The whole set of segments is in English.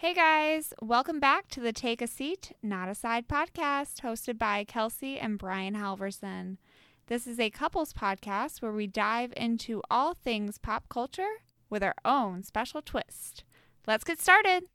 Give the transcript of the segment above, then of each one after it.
Hey guys, welcome back to the Take a Seat, Not a Side podcast hosted by Kelsey and Brian Halverson. This is a couples podcast where we dive into all things pop culture with our own special twist. Let's get started.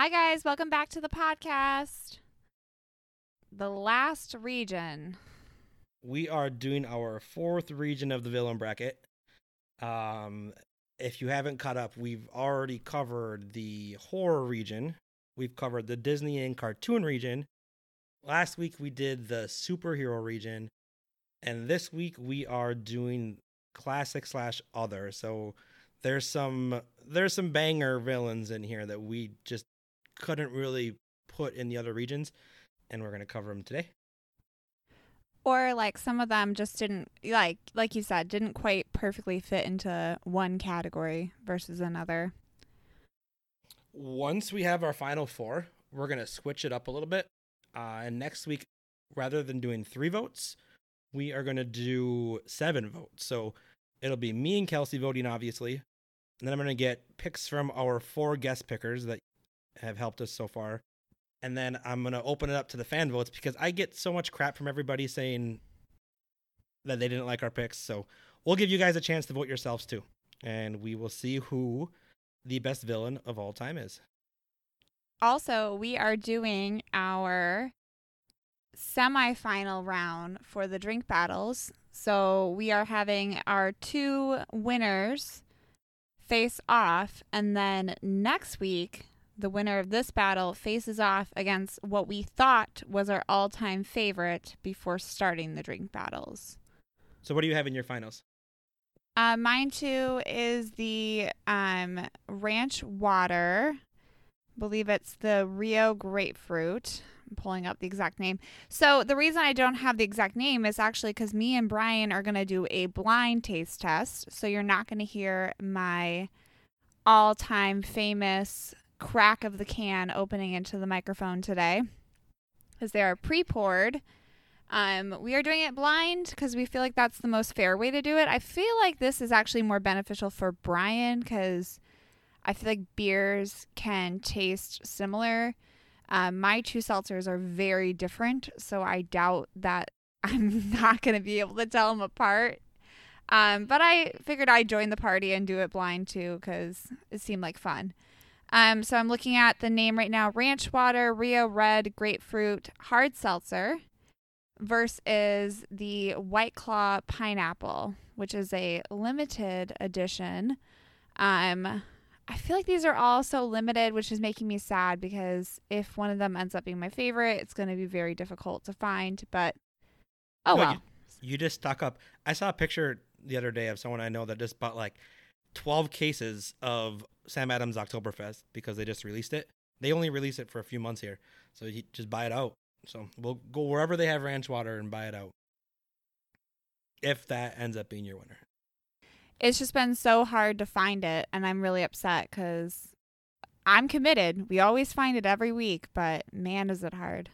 Hi, guys. Welcome back to the podcast. The last region. we are doing our fourth region of the villain bracket. Um, if you haven't caught up, we've already covered the horror region. We've covered the Disney and cartoon region. Last week we did the superhero region, and this week we are doing classic slash other. So there's some there's some banger villains in here that we just couldn't really put in the other regions, and we're gonna cover them today. Or like some of them just didn't like like you said, didn't quite perfectly fit into one category versus another. once we have our final four, we're gonna switch it up a little bit. Uh, and next week, rather than doing three votes, we are gonna do seven votes. So it'll be me and Kelsey voting, obviously, and then I'm gonna get picks from our four guest pickers that have helped us so far, and then I'm gonna open it up to the fan votes because I get so much crap from everybody saying that they didn't like our picks. So we'll give you guys a chance to vote yourselves too, and we will see who the best villain of all time is. Also, we are doing our semifinal round for the drink battles. So we are having our two winners face off, and then next week, the winner of this battle faces off against what we thought was our all time favorite before starting the drink battles. So what do you have in your finals? Uh, mine too is the um, ranch water. I believe it's the Rio grapefruit. I'm pulling up the exact name. So the reason I don't have the exact name is actually because me and Brian are gonna do a blind taste test. So you're not gonna hear my all-time famous crack of the can opening into the microphone today, because they are pre-poured. Um, we are doing it blind because we feel like that's the most fair way to do it. I feel like this is actually more beneficial for Brian because I feel like beers can taste similar. Um, my two seltzers are very different, so I doubt that I'm not going to be able to tell them apart. Um, but I figured I'd join the party and do it blind too because it seemed like fun. Um, so I'm looking at the name right now Ranch Water, Rio Red, Grapefruit, Hard Seltzer versus the White Claw Pineapple, which is a limited edition. Um, I feel like these are all so limited, which is making me sad because if one of them ends up being my favorite, it's going to be very difficult to find. But oh No, well. You, you just stock up. I saw a picture the other day of someone I know that just bought like 12 cases of Sam Adams Oktoberfest because they just released it. They only release it for a few months here, so you just buy it out. So we'll go wherever they have ranch water and buy it out. If that ends up being your winner. It's just been so hard to find it, and I'm really upset because I'm committed. We always find it every week, but man, is it hard.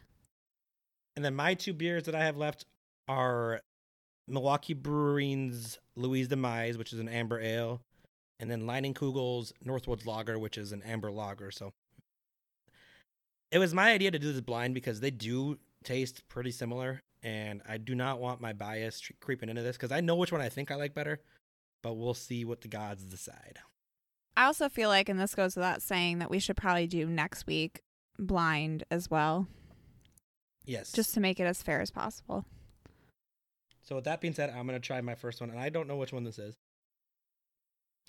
And then my two beers that I have left are Milwaukee Brewing's Louie's Demise, which is an amber ale, and then Leinenkugel's Northwoods Lager, which is an amber lager. So it was my idea to do this blind because they do taste pretty similar, and I do not want my bias creeping into this because I know which one I think I like better, but we'll see what the gods decide. I also feel like, and this goes without saying, that we should probably do next week blind as well, Yes. just to make it as fair as possible. So with that being said, I'm gonna try my first one, and I don't know which one this is.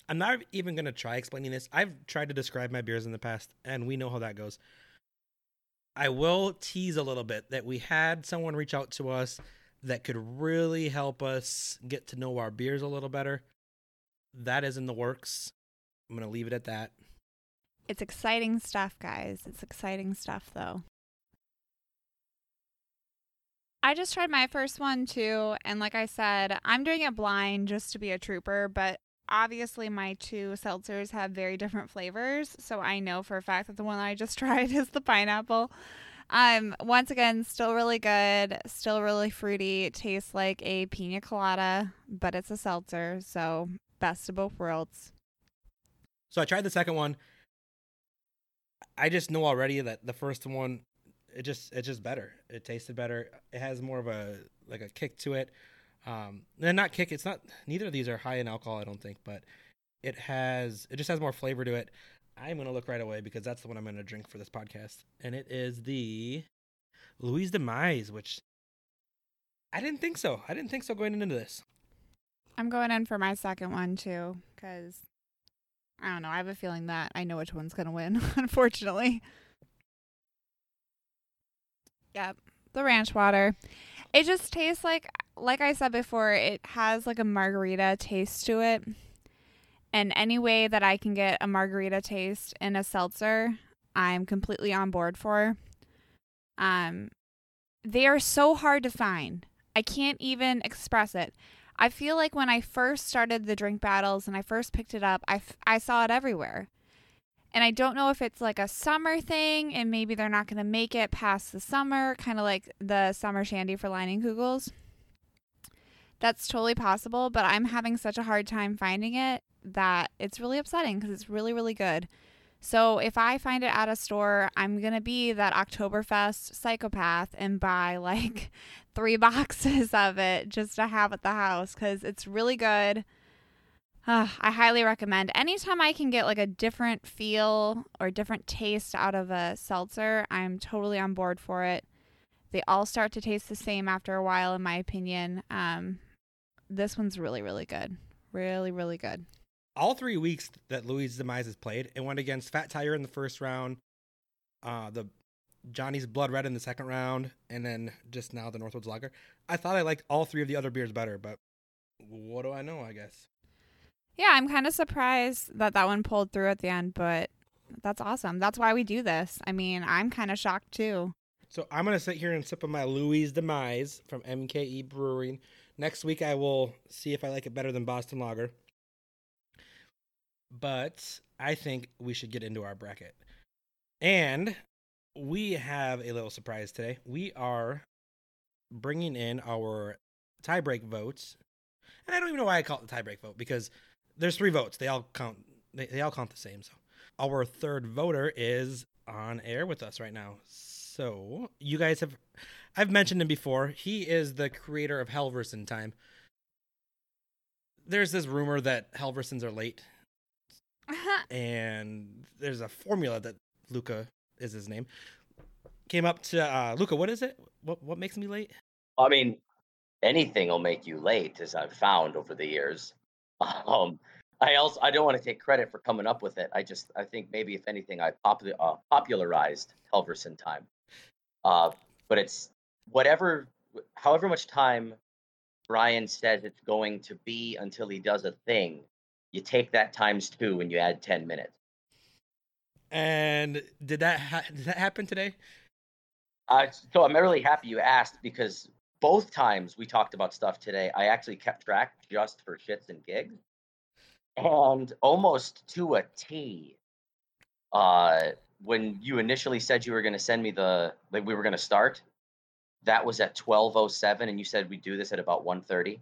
I'm not even gonna try explaining this. I've tried to describe my beers in the past, and we know how that goes. I will tease a little bit that we had someone reach out to us that could really help us get to know our beers a little better. That is in the works. I'm gonna leave it at that. It's exciting stuff, guys. It's exciting stuff, though. I just tried my first one too. And like I said, I'm doing it blind just to be a trooper, but obviously my two seltzers have very different flavors. So I know for a fact that the one I just tried is the pineapple. Um, once again, still really good, still really fruity. It tastes like a pina colada, but it's a seltzer. So best of both worlds. So I tried the second one. I just know already that the first one, it just it's just better. It tasted better. It has more of a like a kick to it. Um, and not kick. It's not. Neither of these are high in alcohol. I don't think, but it has. It just has more flavor to it. I'm gonna look right away because that's the one I'm gonna drink for this podcast, and it is the Louie's Demise, which I didn't think so. I didn't think so going into this. I'm going in for my second one too, because I don't know. I have a feeling that I know which one's to win, unfortunately. Yep. The ranch water. It just tastes like like I said before, it has like a margarita taste to it. And any way that I can get a margarita taste in a seltzer, I'm completely on board for. Um they are so hard to find. I can't even express it. I feel like when I first started the drink battles and I first picked it up, I, f- I saw it everywhere. And I don't know if it's like a summer thing and maybe they're not going to make it past the summer, kind of like the summer shandy for Kugels. That's totally possible, but I'm having such a hard time finding it that it's really upsetting because it's really, really good. So if I find it at a store, I'm going to be that Oktoberfest psychopath and buy like three boxes of it just to have at the house because it's really good. Uh, I highly recommend. Anytime I can get like a different feel or different taste out of a seltzer, I'm totally on board for it. They all start to taste the same after a while, in my opinion. Um, this one's really, really good. Really, really good all three weeks that Louie's Demise has played, it went against Fat Tire in the first round, uh, the Johnny's Blood Red in the second round, and then just now the Northwoods Lager. I thought I liked all three of the other beers better, but what do I know? I guess. Yeah, I'm kind of surprised that that one pulled through at the end, but that's awesome. That's why we do this. I mean, I'm kind of shocked too. So I'm gonna sit here and sip on my Louie's Demise from MKE Brewing. Next week I will see if I like it better than Boston Lager but I think we should get into our bracket. And we have a little surprise today. We are bringing in our tiebreak votes. And I don't even know why I call it the tiebreak vote because there's three votes. They all count they, they all count the same. So our third voter is on air with us right now. So you guys have I've mentioned him before. He is the creator of Helverson Time. There's this rumor that Helversons are late and there's a formula that Luca is his name came up to uh, Luca. What is it? What what makes me late? I mean, anything will make you late, as I've found over the years. Um, I also I don't want to take credit for coming up with it. I just I think maybe if anything I popular uh, popularized Helverson time. Uh, but it's whatever, however much time Brian says it's going to be until he does a thing you take that times two and you add 10 minutes. And did that ha- did that happen today? Uh, so I'm really happy you asked because both times we talked about stuff today, I actually kept track just for shits and gigs, and almost to a T. Uh, when you initially said you were going to send me the like we were going to start, that was at 12:07, and you said we do this at about 1:30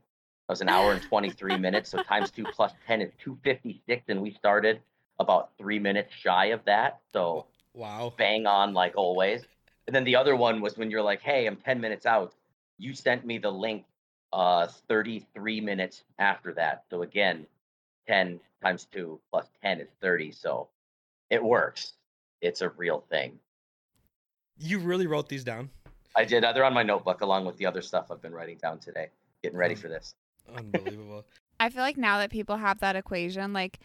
was an hour and 23 minutes. So times two plus 10 is 256. And we started about three minutes shy of that. So wow, bang on like always. And then the other one was when you're like, hey, I'm 10 minutes out. You sent me the link uh 33 minutes after that. So again, 10 times 2 plus 10 is 30. So it works. It's a real thing. You really wrote these down? I did. Uh, they're on my notebook along with the other stuff I've been writing down today, getting ready for this. Unbelievable. I feel like now that people have that equation, like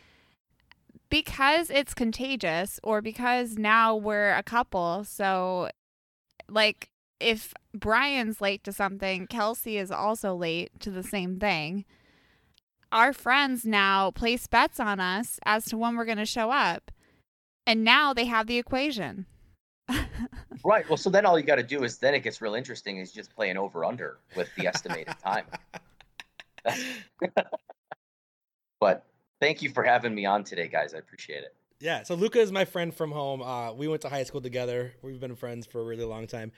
because it's contagious or because now we're a couple, so like if Brian's late to something, Kelsey is also late to the same thing. Our friends now place bets on us as to when we're going to show up. And now they have the equation. Right. Well, so then all you got to do is then it gets real interesting is just play an over under with the estimated time. but thank you for having me on today, guys. I appreciate it. Yeah, so Luca is my friend from home. Uh, we went to high school together. We've been friends for a really long time.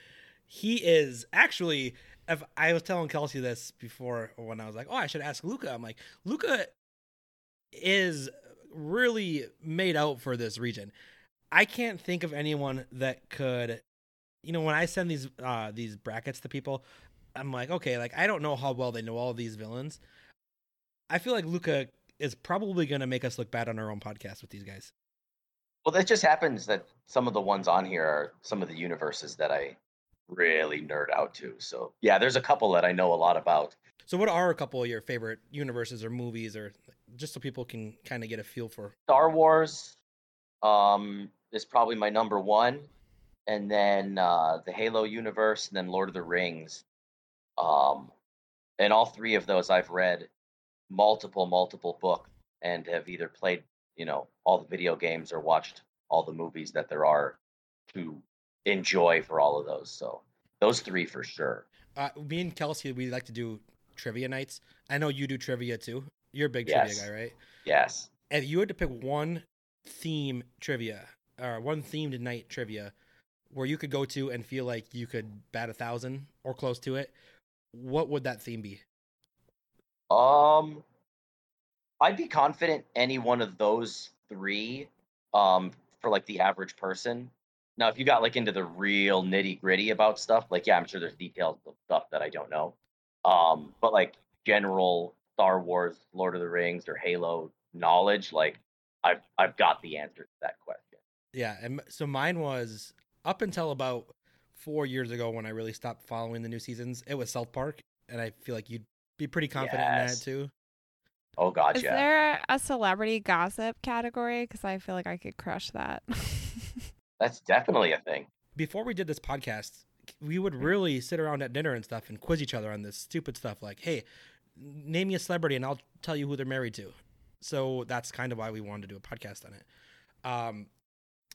He is actually. If I was telling Kelsey this before when I was like, "Oh, I should ask Luca." I'm like, Luca is really made out for this region. I can't think of anyone that could. You know, when I send these uh, these brackets to people, I'm like, okay, like I don't know how well they know all these villains. I feel like Luca is probably going to make us look bad on our own podcast with these guys. Well, it just happens that some of the ones on here are some of the universes that I really nerd out to. So yeah, there's a couple that I know a lot about. So, what are a couple of your favorite universes or movies, or just so people can kind of get a feel for? Star Wars um, is probably my number one, and then uh, the Halo universe, and then Lord of the Rings. Um, and all three of those I've read multiple, multiple books and have either played you know all the video games or watched all the movies that there are to enjoy for all of those. So those three for sure. Uh, me and Kelsey, we like to do trivia nights. I know you do trivia too. You're a big Yes. trivia guy, right? Yes. And you had to pick one theme trivia or one themed night trivia where you could go to and feel like you could bat a thousand or close to it. What would that theme be? Um, I'd be confident any one of those three. Um, for like the average person. Now, if you got like into the real nitty gritty about stuff, like yeah, I'm sure there's details of stuff that I don't know. Um, but like general Star Wars, Lord of the Rings, or Halo knowledge, like I've I've got the answer to that question. Yeah, and so mine was up until about four years ago when I really stopped following the new seasons. It was South Park, and I feel like you'd be pretty confident in that too. Oh God, Is yeah. there a celebrity gossip category? Because I feel like I could crush that. That's definitely a thing. Before we did this podcast, we would mm. really sit around at dinner and stuff and quiz each other on this stupid stuff like, "Hey, name me a celebrity, and I'll tell you who they're married to." So that's kind of why we wanted to do a podcast on it. Um,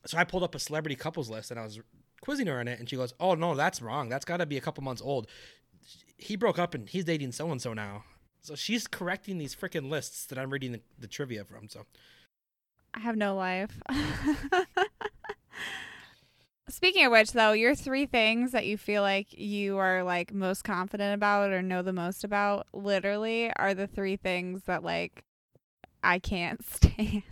so I pulled up a celebrity couples list and I was quizzing her on it, and she goes, "Oh no, that's wrong. That's got to be a couple months old. He broke up and he's dating so and so now." So she's correcting these freaking lists that I'm reading the, the trivia from. So I have no life. Speaking of which, though, your three things that you feel like you are like most confident about or know the most about literally are the three things that like I can't stand.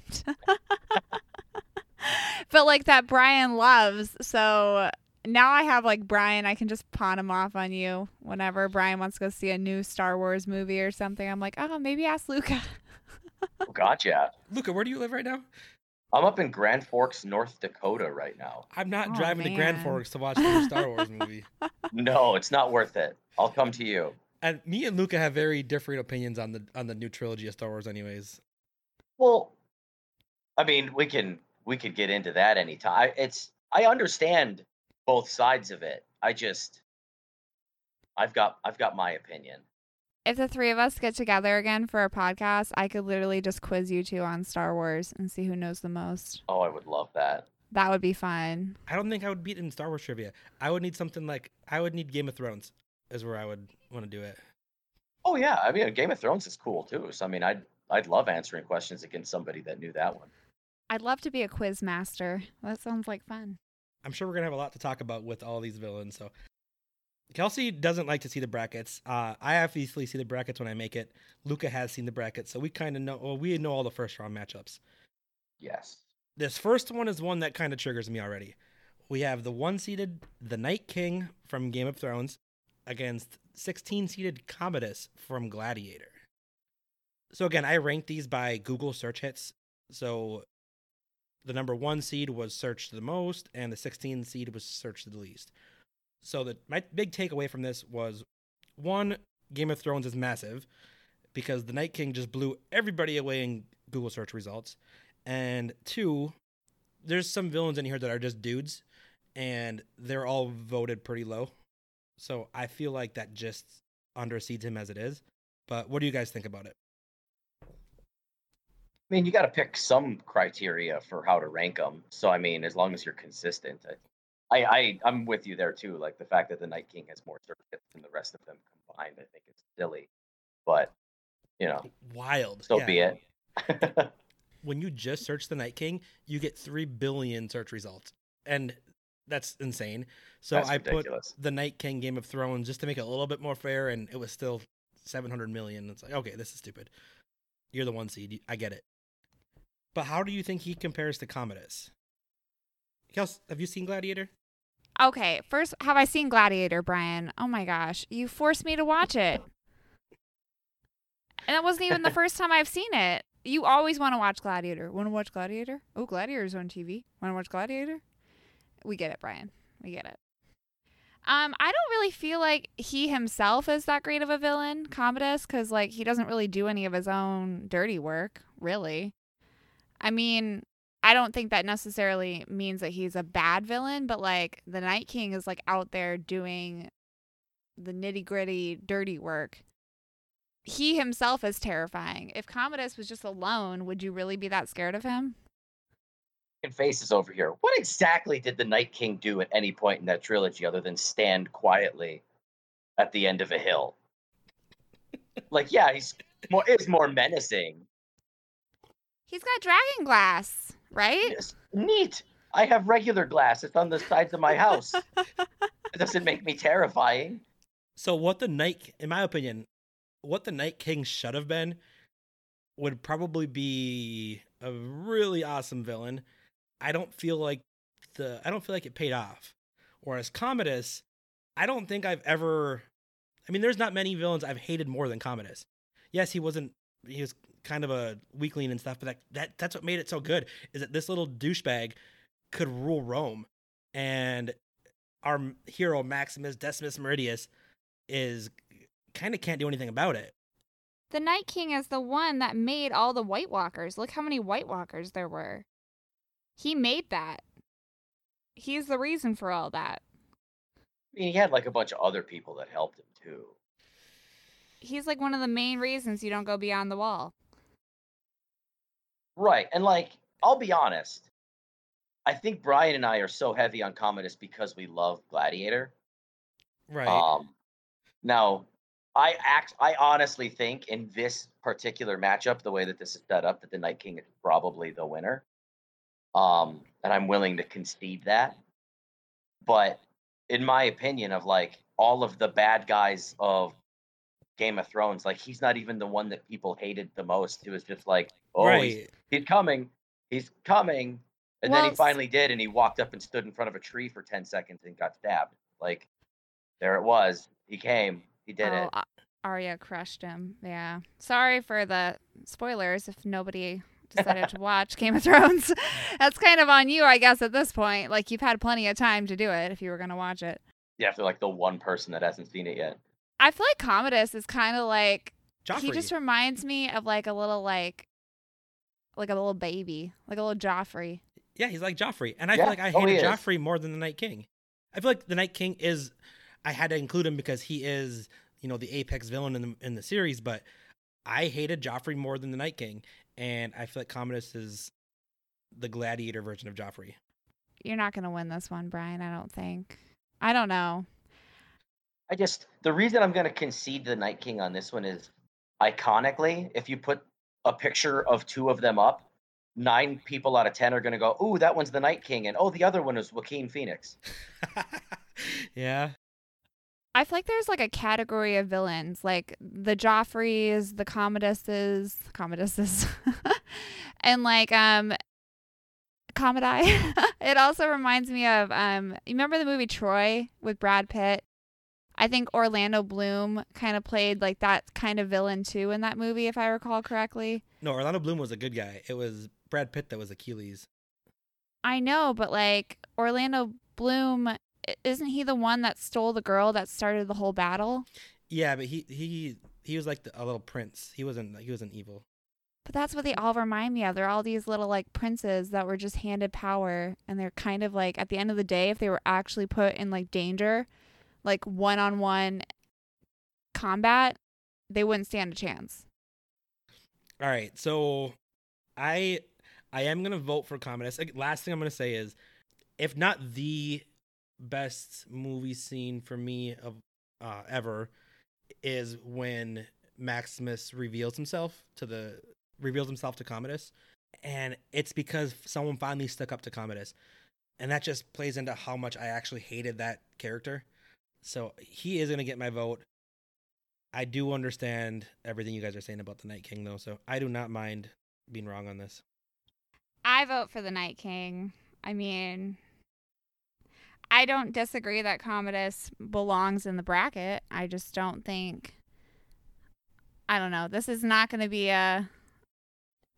but like that Brian loves. So now I have like Brian, I can just pawn him off on you whenever Brian wants to go see a new Star Wars movie or something. I'm like, oh, maybe ask Luca. Oh God. Luca, where do you live right now? I'm up in Grand Forks, North Dakota right now. I'm not Oh, driving to Grand. Forks to watch the new Star Wars movie. No, it's not worth it. I'll come to you. And me and Luca have very different opinions on the on the new trilogy of Star Wars, anyways. Well, I mean, we can we could get into that anytime. It's I understand both sides of it. I just I've got I've got my opinion. if the three of us get together again for a podcast, I could literally just quiz you two on Star Wars and see who knows the most. Oh, I would love that. That would be fun. I don't think I would beat in Star Wars trivia. I would need something like I would need Game of Thrones, is where I would want to do it. Oh yeah, I mean, Game of Thrones is cool too. So I mean, I'd I'd love answering questions against somebody that knew that one. I'd love to be a quiz master. That sounds like fun. I'm sure we're gonna have a lot to talk about with all these villains. So Kelsey doesn't like to see the brackets. Uh, I obviously see the brackets when I make it. Luca has seen the brackets, so we kind of know. Well, we know all the first round matchups. Yes. This first one is one that kind of triggers me already. We have the one seeded, the Night King from Game of Thrones, against 16 seeded Commodus from Gladiator. So again, I ranked these by Google search hits. So the number one seed was searched the most, and the 16 seed was searched the least. So the my big takeaway from this was one, Game of Thrones is massive because the Night King just blew everybody away in Google search results. And two, there's some villains in here that are just dudes, and they're all voted pretty low. So I feel like that just underseeds him as it is. But what do you guys think about it? I mean, you got to pick some criteria for how to rank them. So I mean, as long as you're consistent, I, I, I I'm with you there too. Like the fact that the Night King has more circuits than the rest of them combined, I think is silly. But you know, Wild. so yeah. be it. When you just search the Night King, you get three billion search results, and that's insane. So That's I put the Night King Game of Thrones just to make it a little bit more fair, and it was still 700 million. It's like, okay, this is stupid. You're the one seed. I get it. But how do you think he compares to Commodus? Kels, have you seen Gladiator? Okay, first, have I seen Gladiator, Brian? Oh my gosh, you forced me to watch it. And that wasn't even the first time I've seen it. You always want to watch Gladiator. Want to watch Gladiator? Oh, Gladiator's on TV. Want to watch Gladiator? We get it, Brian. We get it. Um, I don't really feel like he himself is that great of a villain, Commodus, because like he doesn't really do any of his own dirty work, really. I mean, I don't think that necessarily means that he's a bad villain, but like the Night King is like out there doing the nitty gritty, dirty work. He himself is terrifying. If Commodus was just alone, would you really be that scared of him? Fucking faces over here. What exactly did the Night King do at any point in that trilogy other than stand quietly at the end of a hill? like, yeah, he's more is more menacing. He's got dragon glass, right? Yes, neat. I have regular glass. It's on the sides of my house. it doesn't make me terrifying. So what the Night, in my opinion, what the Night King should have been would probably be a really awesome villain. I don't feel like the I don't feel like it paid off. Whereas Commodus, I don't think I've ever I mean there's not many villains I've hated more than Commodus. Yes, he wasn't he was kind of a weakling and stuff, but that, that that's what made it so good is that this little douchebag could rule Rome and our hero Maximus Decimus Meridius is kind of can't do anything about it. The Night King is the one that made all the White Walkers. Look how many White Walkers there were. He made that. He's the reason for all that. I mean, he had like a bunch of other people that helped him too. He's like one of the main reasons you don't go beyond the wall. Right. And like, I'll be honest. I think Brian and I are so heavy on Commodus because we love Gladiator. Right. Um, now, I act. I honestly think in this particular matchup, the way that this is set up, that the Night King is probably the winner. Um, and I'm willing to concede that. But in my opinion, of like all of the bad guys of Game of Thrones, like he's not even the one that people hated the most. It was just like, oh, right. he's coming, he's coming, and then he finally did, and he walked up and stood in front of a tree for ten seconds and got stabbed. Like, there it was. He came. He did oh, it. A- Arya crushed him. Yeah. Sorry for the spoilers if nobody decided to watch Game of Thrones. That's kind of on you, I guess, at this point. Like, you've had plenty of time to do it if you were going to watch it. Yeah, for like the one person that hasn't seen it yet. I feel like Commodus is kind of like Joffrey. he just reminds me of like a little like like a little baby, like a little Joffrey. yeah, he's like Joffrey, and I Yeah. feel like I Oh, he hated is. Joffrey more than the Night King. I feel like the Night King is. I had to include him because he is, you know, the apex villain in the in the series. But I hated Joffrey more than the Night King, and I feel like Commodus is the gladiator version of Joffrey. You're not going to win this one, Brian, I don't think. I don't know. I just the reason I'm going to concede the Night King on this one is iconically, if you put a picture of two of them up, nine people out of ten are going to go, "Ooh, that one's the Night King," and "Oh, the other one is Joaquin Phoenix." yeah, I feel like there's like a category of villains, like the Joffreys, the Commoduses, Commoduses, and like um, Commodai. it also reminds me of um, you remember the movie Troy with Brad Pitt? I think Orlando Bloom kind of played like that kind of villain too in that movie, if I recall correctly. no, Orlando Bloom was a good guy. It was Brad Pitt that was Achilles. I know, but like Orlando Bloom, isn't he the one that stole the girl that started the whole battle? Yeah, but he he he was like the, a little prince. He wasn't he wasn't evil. But that's what they all remind me of. They're all these little like princes that were just handed power and they're kind of like at the end of the day if they were actually put in like danger, like one-on-one combat, they wouldn't stand a chance. All right, so I I am gonna vote for Commodus. Last thing I'm gonna say is, if not the best movie scene for me of uh, ever is when Maximus reveals himself to the reveals himself to Commodus, and it's because someone finally stuck up to Commodus, and that just plays into how much I actually hated that character. So he is gonna get my vote. I do understand everything you guys are saying about the Night King, though, so I do not mind being wrong on this. I vote for the Night King. I mean, I don't disagree that Commodus belongs in the bracket. I just don't think. I don't know. This is not going to be a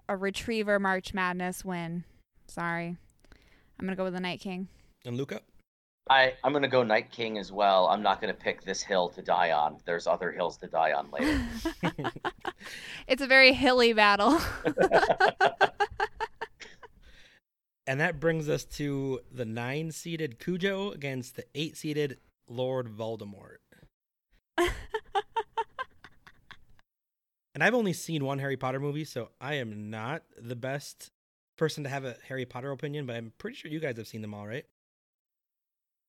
a retriever March Madness win. Sorry, I'm gonna go with the Night King. And Luca, I, I'm gonna go Night King as well. I'm not gonna pick this hill to die on. There's other hills to die on later. it's a very hilly battle. and that brings us to the nine-seeded Cujo against the eight-seeded Lord Voldemort. and I've only seen one Harry Potter movie, so I am not the best person to have a Harry Potter opinion, but I'm pretty sure you guys have seen them all, right?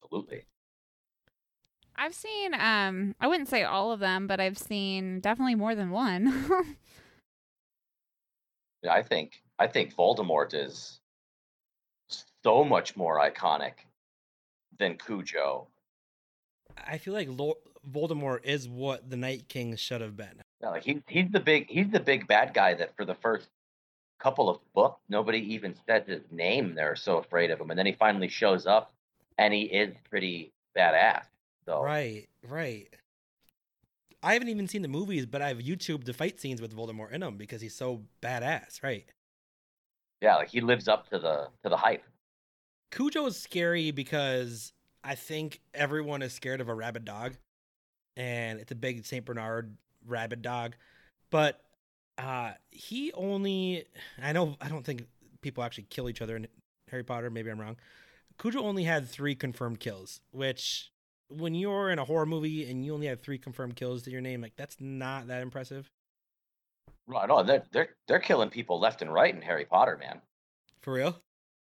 Absolutely. I've seen um I wouldn't say all of them, but I've seen definitely more than one. Yeah, I think I think Voldemort is so much more iconic than Cujo. I feel like Lord Voldemort is what the Night King should have been. Yeah, like he, he's the big he's the big bad guy that for the first couple of books nobody even said his name. They're so afraid of him, and then he finally shows up, and he is pretty badass. So Right, right. I haven't even seen the movies, but I've YouTubed the fight scenes with Voldemort in them because he's so badass, right? yeah, like he lives up to the to the hype. Cujo is scary because I think everyone is scared of a rabid dog, and it's a big Saint Bernard rabid dog. But uh, he only, I know, I don't think people actually kill each other in Harry Potter. Maybe I'm wrong. Cujo only had three confirmed kills, which when you're in a horror movie and you only have three confirmed kills to your name, like that's not that impressive. Right, no, they're they're they're killing people left and right in Harry Potter, man. For real?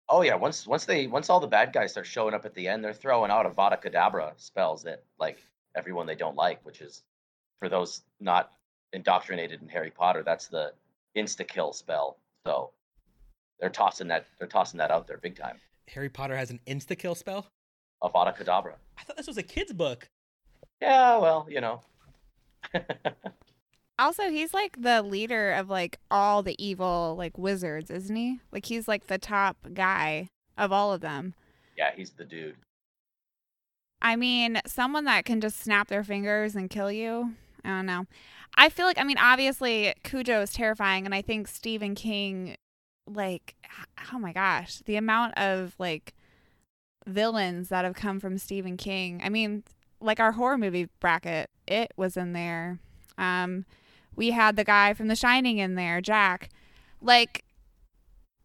Oh yeah, once once they once all the bad guys start showing up at the end, they're throwing out Avada Kedavra spells that like everyone they don't like, which is for those not indoctrinated in Harry Potter, that's the insta kill spell. So they're tossing that they're tossing that out there big time. Harry Potter has an insta kill spell? Avada Kedavra. I thought this was a kid's book. Yeah, well, you know. also, he's like the leader of like all the evil like wizards, isn't he? Like he's like the top guy of all of them. yeah, he's the dude. I mean, someone that can just snap their fingers and kill you. I don't know. I feel like I mean, obviously Cujo is terrifying and I think Stephen King like oh my gosh, the amount of like villains that have come from Stephen King. I mean, like our horror movie bracket, it was in there. Um we had the guy from The Shining in there, Jack. Like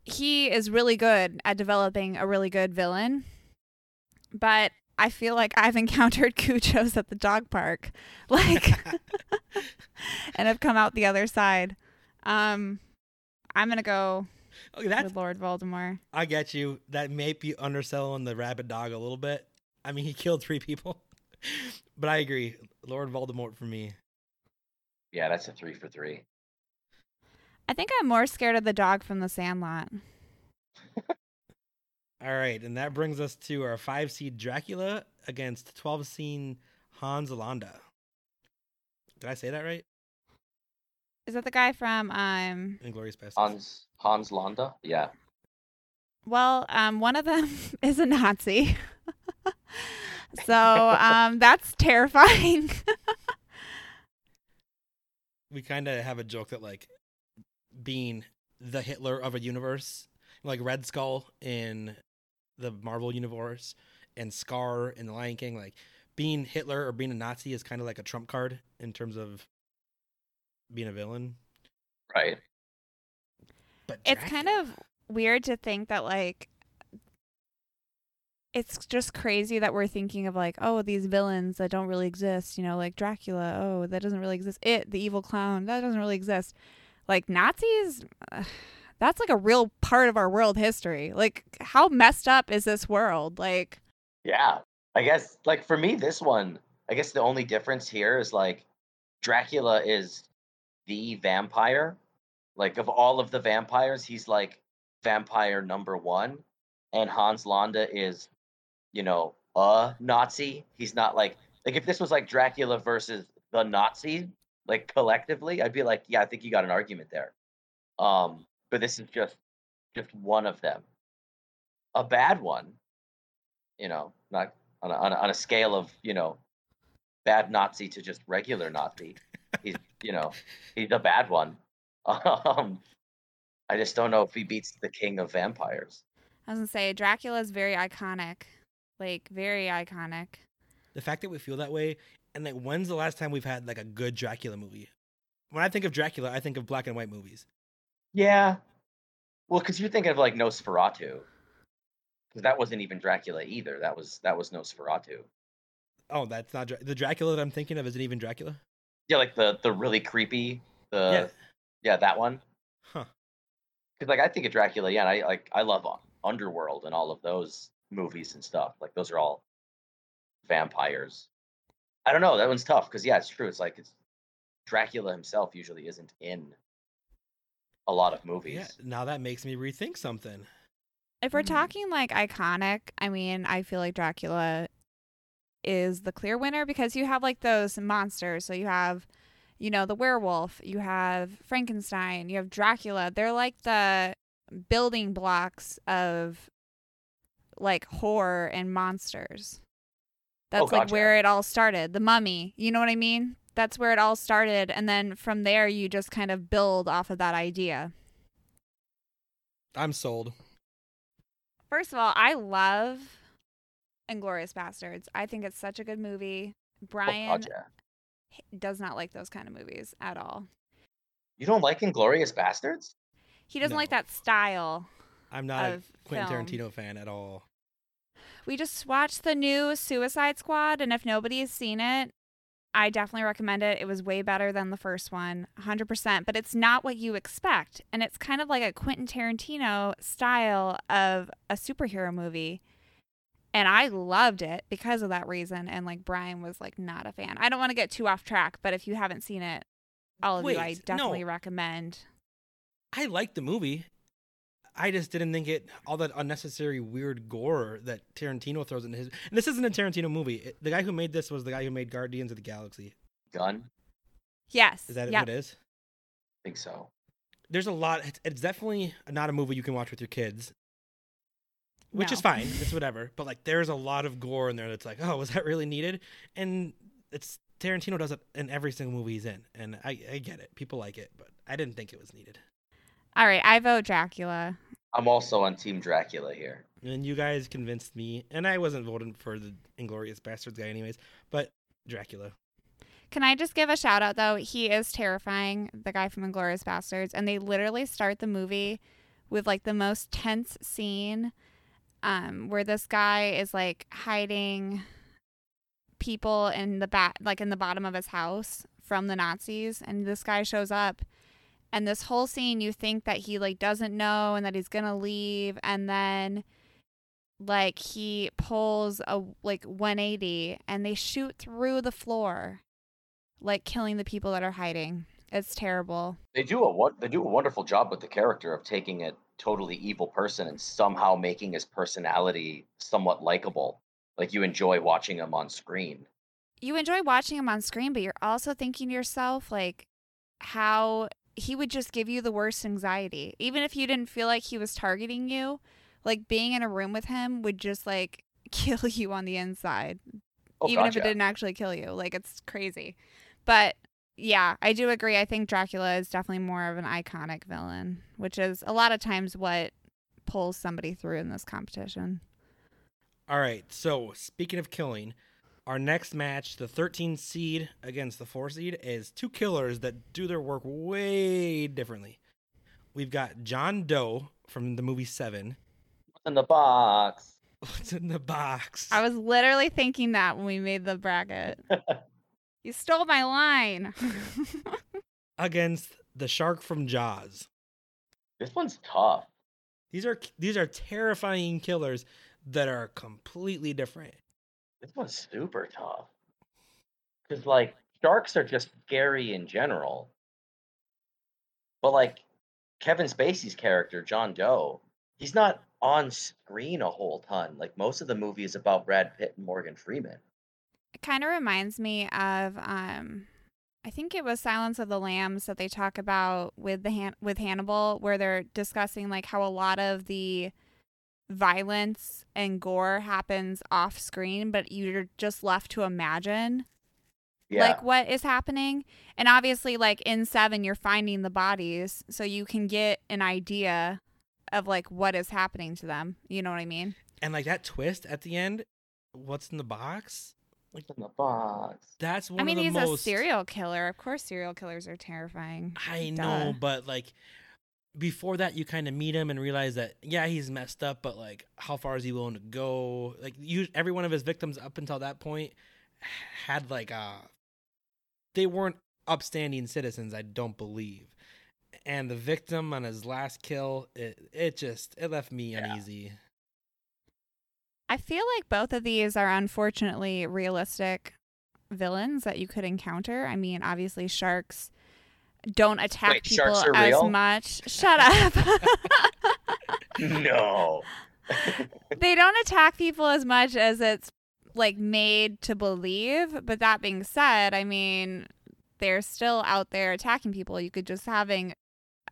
he is really good at developing a really good villain. But I feel like I've encountered Cujos at the dog park. Like and have come out the other side. Um I'm gonna go Okay, that's with Lord Voldemort. I get you. That may be underselling the rabid dog a little bit. I mean, he killed three people, but I agree. Lord Voldemort for me. Yeah, that's a three for three. I think I'm more scared of the dog from the Sandlot. All right, and that brings us to our five seed Dracula against twelve seed Hans Landa. Did I say that right? Is that the guy from um Inglourious Basterds. Hans Hans Landa. Yeah. well, um one of them is a Nazi. so, um that's terrifying. we kind of have a joke that like being the Hitler of a universe, like Red Skull in the Marvel universe and Scar in the Lion King, like being Hitler or being a Nazi is kind of like a trump card in terms of being a villain. Right. But it's kind of weird to think that like it's just crazy that we're thinking of like oh these villains that don't really exist you know like dracula oh that doesn't really exist it the evil clown that doesn't really exist like nazis uh, that's like a real part of our world history like how messed up is this world like Yeah. I guess like for me, this one, I guess the only difference here is like Dracula is the vampire. Like of all of the vampires, he's like vampire number one, and Hans Landa is, you know, a Nazi. He's not like like if this was like Dracula versus the Nazi, like collectively, I'd be like, yeah, I think you got an argument there. Um, but this is just just one of them. A bad one, you know, not on a, on a, on a scale of you know, bad Nazi to just regular Nazi. He's you know, he's a bad one. Um, I just don't know if he beats the king of vampires. I was gonna say Dracula is very iconic, like very iconic. The fact that we feel that way, and like, when's the last time we've had like a good Dracula movie? When I think of Dracula, I think of black and white movies. Yeah. Well, because you're thinking of like Nosferatu, because that wasn't even Dracula either. That was that was Nosferatu. Oh, that's not Dra- the Dracula that I'm thinking of. Isn't even Dracula? Yeah, like the the really creepy the yeah. yeah, that one. Huh. Because like I think of Dracula, yeah, and I like I love Underworld and all of those movies and stuff. Like those are all vampires. I don't know. That one's tough because yeah, it's true. It's like it's Dracula himself usually isn't in a lot of movies. Yeah. Now that makes me rethink something. If we're Mm. talking like iconic, I mean, I feel like Dracula is the clear winner because you have like those monsters. So you have, you know, the werewolf, you have Frankenstein, you have Dracula. They're like the building blocks of like horror and monsters. Oh, That's like Oh, gotcha. where it all started. The mummy, you know what I mean? That's where it all started. And then from there, you just kind of build off of that idea. I'm sold. First of all, I love Inglourious Basterds. I think it's such a good movie. Oh, Brian gotcha. does not like those kind of movies at all. You don't like Inglourious Basterds? He doesn't like that style. I'm not Of a Quentin film. Tarantino fan at all. We just watched the new Suicide Squad, and if nobody has seen it, I definitely recommend it. It was way better than the first one, 100%, but it's not what you expect. And it's kind of like a Quentin Tarantino style of a superhero movie. And I loved it because of that reason. And like Brian was like not a fan. I don't want to get too off track, but if you haven't seen it, all of you, I definitely no. recommend. I liked the movie. I just didn't think it all that unnecessary weird gore that Tarantino throws in his. And this isn't a Tarantino movie. It- the guy who made this was the guy who made Guardians of the Galaxy. Gunn? Yes. Is that yep. what it is? I think so. There's a lot. It's, it's definitely not a movie you can watch with your kids, which is fine. It's whatever. But like, there's a lot of gore in there that's like, oh, was that really needed? And it's Tarantino does it in every single movie he's in, and I, I get it. People like it, but I didn't think it was needed. All right. I vote Dracula. I'm also on Team Dracula here. And you guys convinced me, and I wasn't voting for the Inglourious Basterds guy anyways, but Dracula. Can I just give a shout out though? He is terrifying, the guy from Inglourious Basterds, and they literally start the movie with like the most tense scene, um, where this guy is like hiding people in the back, like in the bottom of his house from the Nazis, and this guy shows up, and this whole scene you think that he like doesn't know and that he's gonna leave, and then like he pulls a like 180 and they shoot through the floor like killing the people that are hiding. It's terrible. They do a what they do a wonderful job with the character of taking a totally evil person and somehow making his personality somewhat likable. Like you enjoy watching him on screen. you enjoy watching him on screen but you're also thinking to yourself like how he would just give you the worst anxiety even if you didn't feel like he was targeting you like being in a room with him would just like kill you on the inside Oh, even if it didn't actually kill you. Like it's crazy. But yeah, I do agree. I think Dracula is definitely more of an iconic villain, which is a lot of times what pulls somebody through in this competition. All right, so speaking of killing, our next match, the 13 seed against the 4 seed, is two killers that do their work way differently. We've got John Doe from the movie Seven. What's in the box? What's in the box? I was literally thinking that when we made the bracket. you stole my line. against the shark from Jaws. This one's tough. These are these are terrifying killers that are completely different. This one's super tough. Because like sharks are just scary in general. But like Kevin Spacey's character, John Doe, he's not on screen a whole ton. Like most of the movie is about Brad Pitt and Morgan Freeman. It kind of reminds me of um I think it was Silence of the Lambs that they talk about with the Han- with Hannibal where they're discussing like how a lot of the violence and gore happens off screen but you're just left to imagine Yeah. like what is happening and obviously like in 7 you're finding the bodies so you can get an idea of like what is happening to them you know what I mean And like that twist at the end, what's in the box? What's in the box? That's one I mean of the he's most a serial killer of course serial killers are terrifying I Duh. know, but like before that, you kind of meet him and realize that yeah, he's messed up, but like how far is he willing to go? Like you, every one of his victims up until that point had like uh they weren't upstanding citizens. I don't believe. And the victim on his last kill, it it just it left me Yeah. uneasy. I feel like both of these are unfortunately realistic villains that you could encounter. I mean, obviously sharks don't attack Wait, people as real? much. Shut up. no. they don't attack people as much as it's like made to believe. But that being said, I mean, they're still out there attacking people. You could just having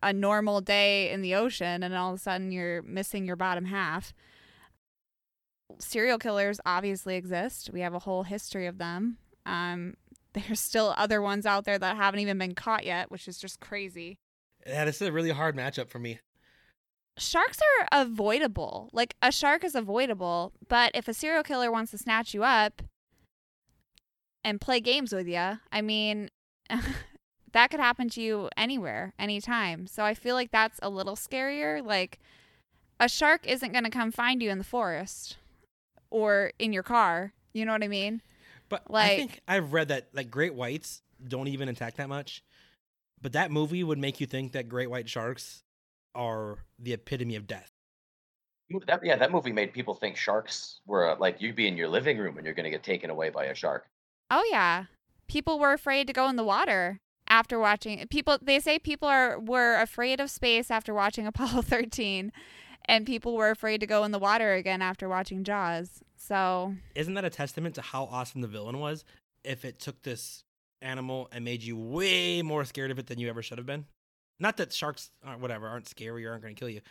a normal day in the ocean and all of a sudden you're missing your bottom half. Serial killers obviously exist. We have a whole history of them. Um, there's still other ones out there that haven't even been caught yet, which is just crazy. Yeah, this is a really hard matchup for me. sharks are avoidable. Like a shark is avoidable, but if a serial killer wants to snatch you up and play games with you, I mean, that could happen to you anywhere, anytime. So I feel like that's a little scarier. Like a shark isn't going to come find you in the forest or in your car. You know what I mean? But like, I think I've read that like great whites don't even attack that much. But that movie would make you think that great white sharks are the epitome of death. That, yeah, that movie made people think sharks were uh, like you'd be in your living room and you're gonna get taken away by a shark. Oh yeah. People were afraid to go in the water after watching people they say people are were afraid of space after watching Apollo 13 and people were afraid to go in the water again after watching Jaws. So, Isn't that a testament to how awesome the villain was? If it took this animal and made you way more scared of it than you ever should have been. Not that sharks aren't whatever aren't scary or aren't going to kill you,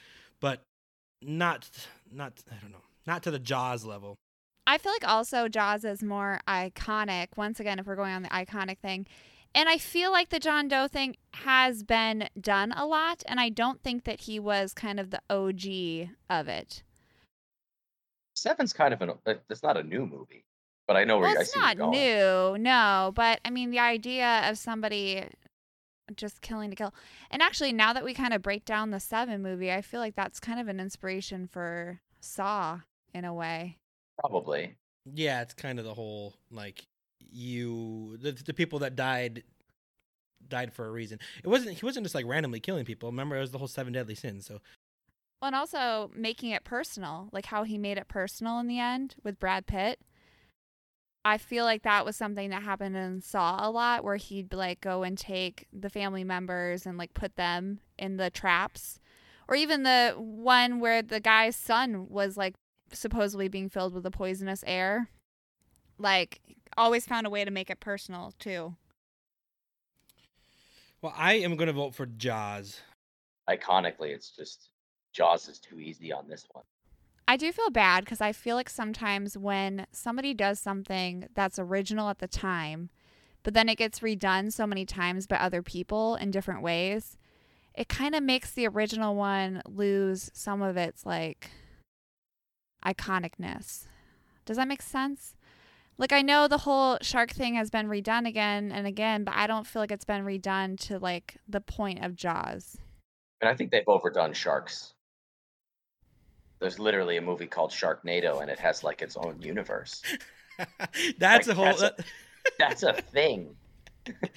but not not I don't know not to the Jaws level. I feel like also Jaws is more iconic. Once again, if we're going on the iconic thing. And I feel like the John Doe thing has been done a lot, and I don't think that he was kind of the OG of it. Seven's kind of an uh, it's not a new movie, but I know where Well, you- I it's see not going. new, no. But I mean, the idea of somebody just killing to kill. And actually, now that we kind of break down the Seven movie, I feel like that's kind of an inspiration for Saw in a way. Probably. Yeah, it's kind of the whole like you the the people that died died for a reason. It wasn't he wasn't just like randomly killing people. Remember, it was the whole seven deadly sins. So Well, and also making it personal, like how he made it personal in the end with Brad Pitt. I feel like that was something that happened in Saw a lot, where he'd like go and take the family members and like put them in the traps, or even the one where the guy's son was like supposedly being filled with the poisonous air. Like, always found a way to make it personal too. well, I am going to vote for Jaws. Iconically, it's just Jaws is too easy on this one. I do feel bad because I feel like sometimes when somebody does something that's original at the time, but then it gets redone so many times by other people in different ways, it kind of makes the original one lose some of its like iconicness. Does that make sense? Like I know the whole shark thing has been redone again and again, but I don't feel like it's been redone to like the point of Jaws. And I think they've overdone sharks. There's literally a movie called Sharknado, and it has like its own universe. that's Like, a whole. that's a- That's a thing.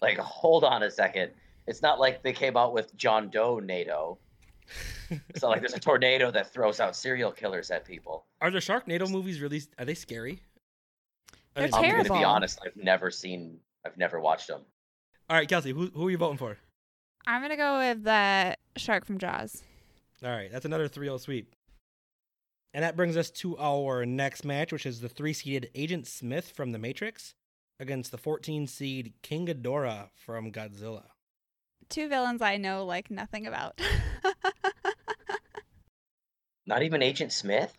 like, hold on a second. It's not like they came out with John Doe NATO. It's not like there's a tornado that throws out serial killers at people. Are the Sharknado movies really? Are they scary? I They're didn't I'm see going them. to be terrible. honest. I've never seen. I've never watched them. All right, Kelsey, who who are you voting for? I'm gonna go with the shark from Jaws. All right, that's another 3-0 sweep. And that brings us to our next match, which is the three-seeded Agent Smith from The Matrix against the 14-seed King Ghidorah from Godzilla. Two villains I know like nothing about. Not even Agent Smith.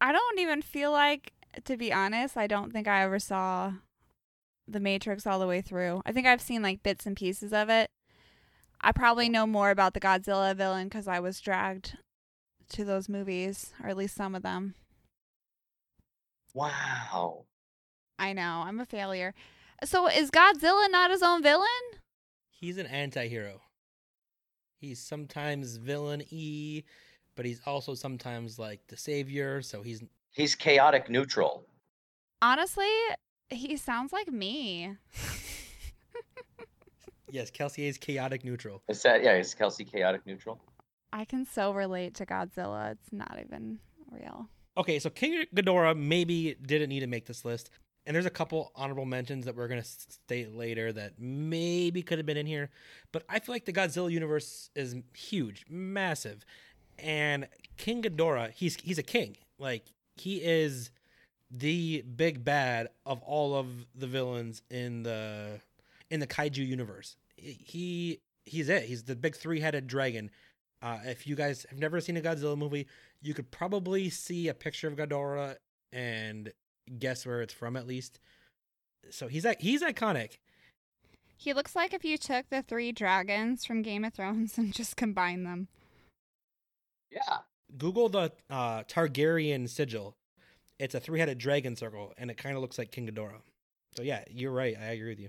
I don't even feel like, to be honest, I don't think I ever saw The Matrix all the way through. I think I've seen like bits and pieces of it. I probably know more about the Godzilla villain because I was dragged to those movies, or at least some of them. Wow. I know, I'm a failure. So is Godzilla not his own villain? He's an anti-hero. He's sometimes villain-y, but he's also sometimes like the savior, so he's He's chaotic neutral. Honestly, he sounds like me. yes, Kelsey is chaotic neutral. Is that yeah? Is Kelsey chaotic neutral? I can so relate to Godzilla. It's not even real. Okay, so King Ghidorah maybe didn't need to make this list. And there's a couple honorable mentions that we're going to state later that maybe could have been in here. But I feel like the Godzilla universe is huge, massive. And King Ghidorah, he's he's a king. Like he is the big bad of all of the villains in the in the kaiju universe. He he's it. He's the big three-headed dragon. Uh, if you guys have never seen a Godzilla movie, you could probably see a picture of Ghidorah and guess where it's from at least. So he's he's iconic. He looks like if you took the three dragons from Game of Thrones and just combined them. Yeah. Google the uh, Targaryen sigil. It's a three-headed dragon circle, and it kind of looks like King Ghidorah. So yeah, you're right. I agree with you.